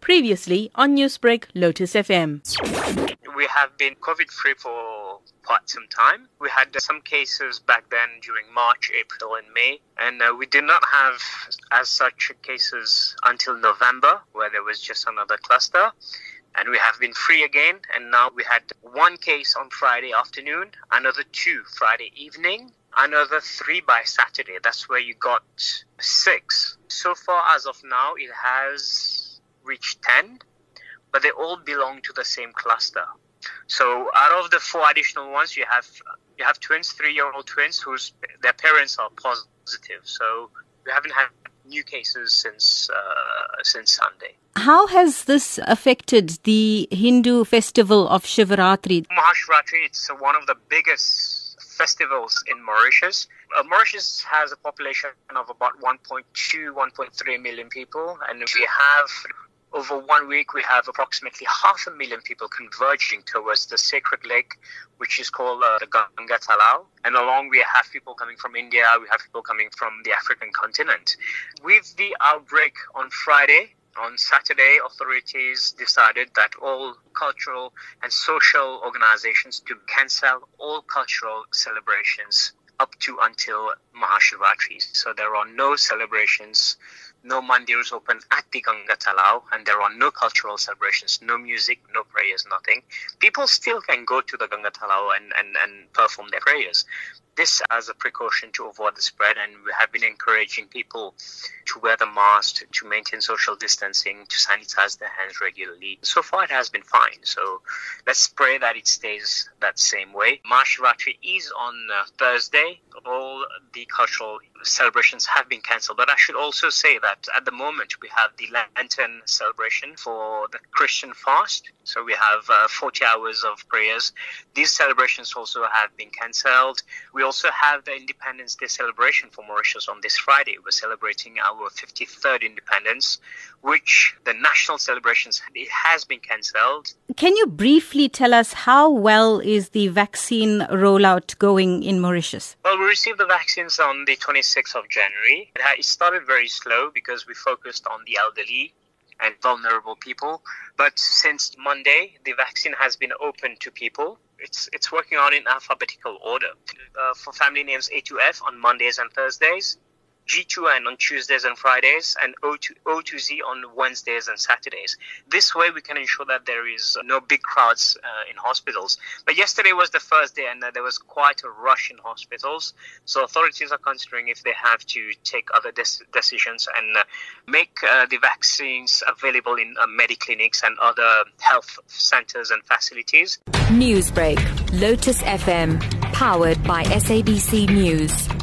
Previously on Newsbreak, Lotus FM. We have been COVID free for quite some time. We had some cases back then during March, April, and May, and uh, we did not have as such cases until November, where there was just another cluster. And we have been free again, and now we had one case on Friday afternoon, another two Friday evening, another three by Saturday. That's where you got six. So far, as of now, it has reached 10, but they all belong to the same cluster. So out of the four additional ones, you have you have twins, three-year-old twins whose their parents are positive. So we haven't had new cases since uh, since Sunday. How has this affected the Hindu festival of Shivaratri? Mahashivratri, it's one of the biggest festivals in Mauritius. Uh, Mauritius has a population of about 1.2, 1.3 million people, and we have over one week, we have approximately half a million people converging towards the sacred lake, which is called uh, the Ganga Talao. And along, we have people coming from India, we have people coming from the African continent. With the outbreak on Friday, on Saturday, authorities decided that all cultural and social organizations to cancel all cultural celebrations up to until Mahashivratri. So there are no celebrations no mandirs open at the Ganga Talao, and there are no cultural celebrations, no music, no prayers, nothing. People still can go to the Ganga Talao and, and, and perform their prayers. This as a precaution to avoid the spread, and we have been encouraging people to wear the mask, to maintain social distancing, to sanitize their hands regularly. So far, it has been fine. So let's pray that it stays that same way. Mahashivratri is on uh, Thursday. All the cultural celebrations have been cancelled. But I should also say that at the moment we have the Lenten celebration for the Christian fast. So we have uh, 40 hours of prayers. These celebrations also have been cancelled. We also have the Independence Day celebration for Mauritius on this Friday. We're celebrating our 53rd independence, which the national celebrations it has been cancelled. Can you briefly tell us how well is the vaccine rollout going in Mauritius? Well, we received the vaccines on the 26th of January. It started very slow because we focused on the elderly and vulnerable people. But since Monday, the vaccine has been open to people. It's it's working on in alphabetical order. Uh, for family names A to F on Mondays and Thursdays, G2N on Tuesdays and Fridays, and O to, O to Z on Wednesdays and Saturdays. This way, we can ensure that there is no big crowds uh, in hospitals. But yesterday was the first day, and uh, there was quite a rush in hospitals. So authorities are considering if they have to take other des- decisions and uh, make uh, the vaccines available in uh, mediclinics and other health centers and facilities. Newsbreak, Lotus FM, powered by SABC News.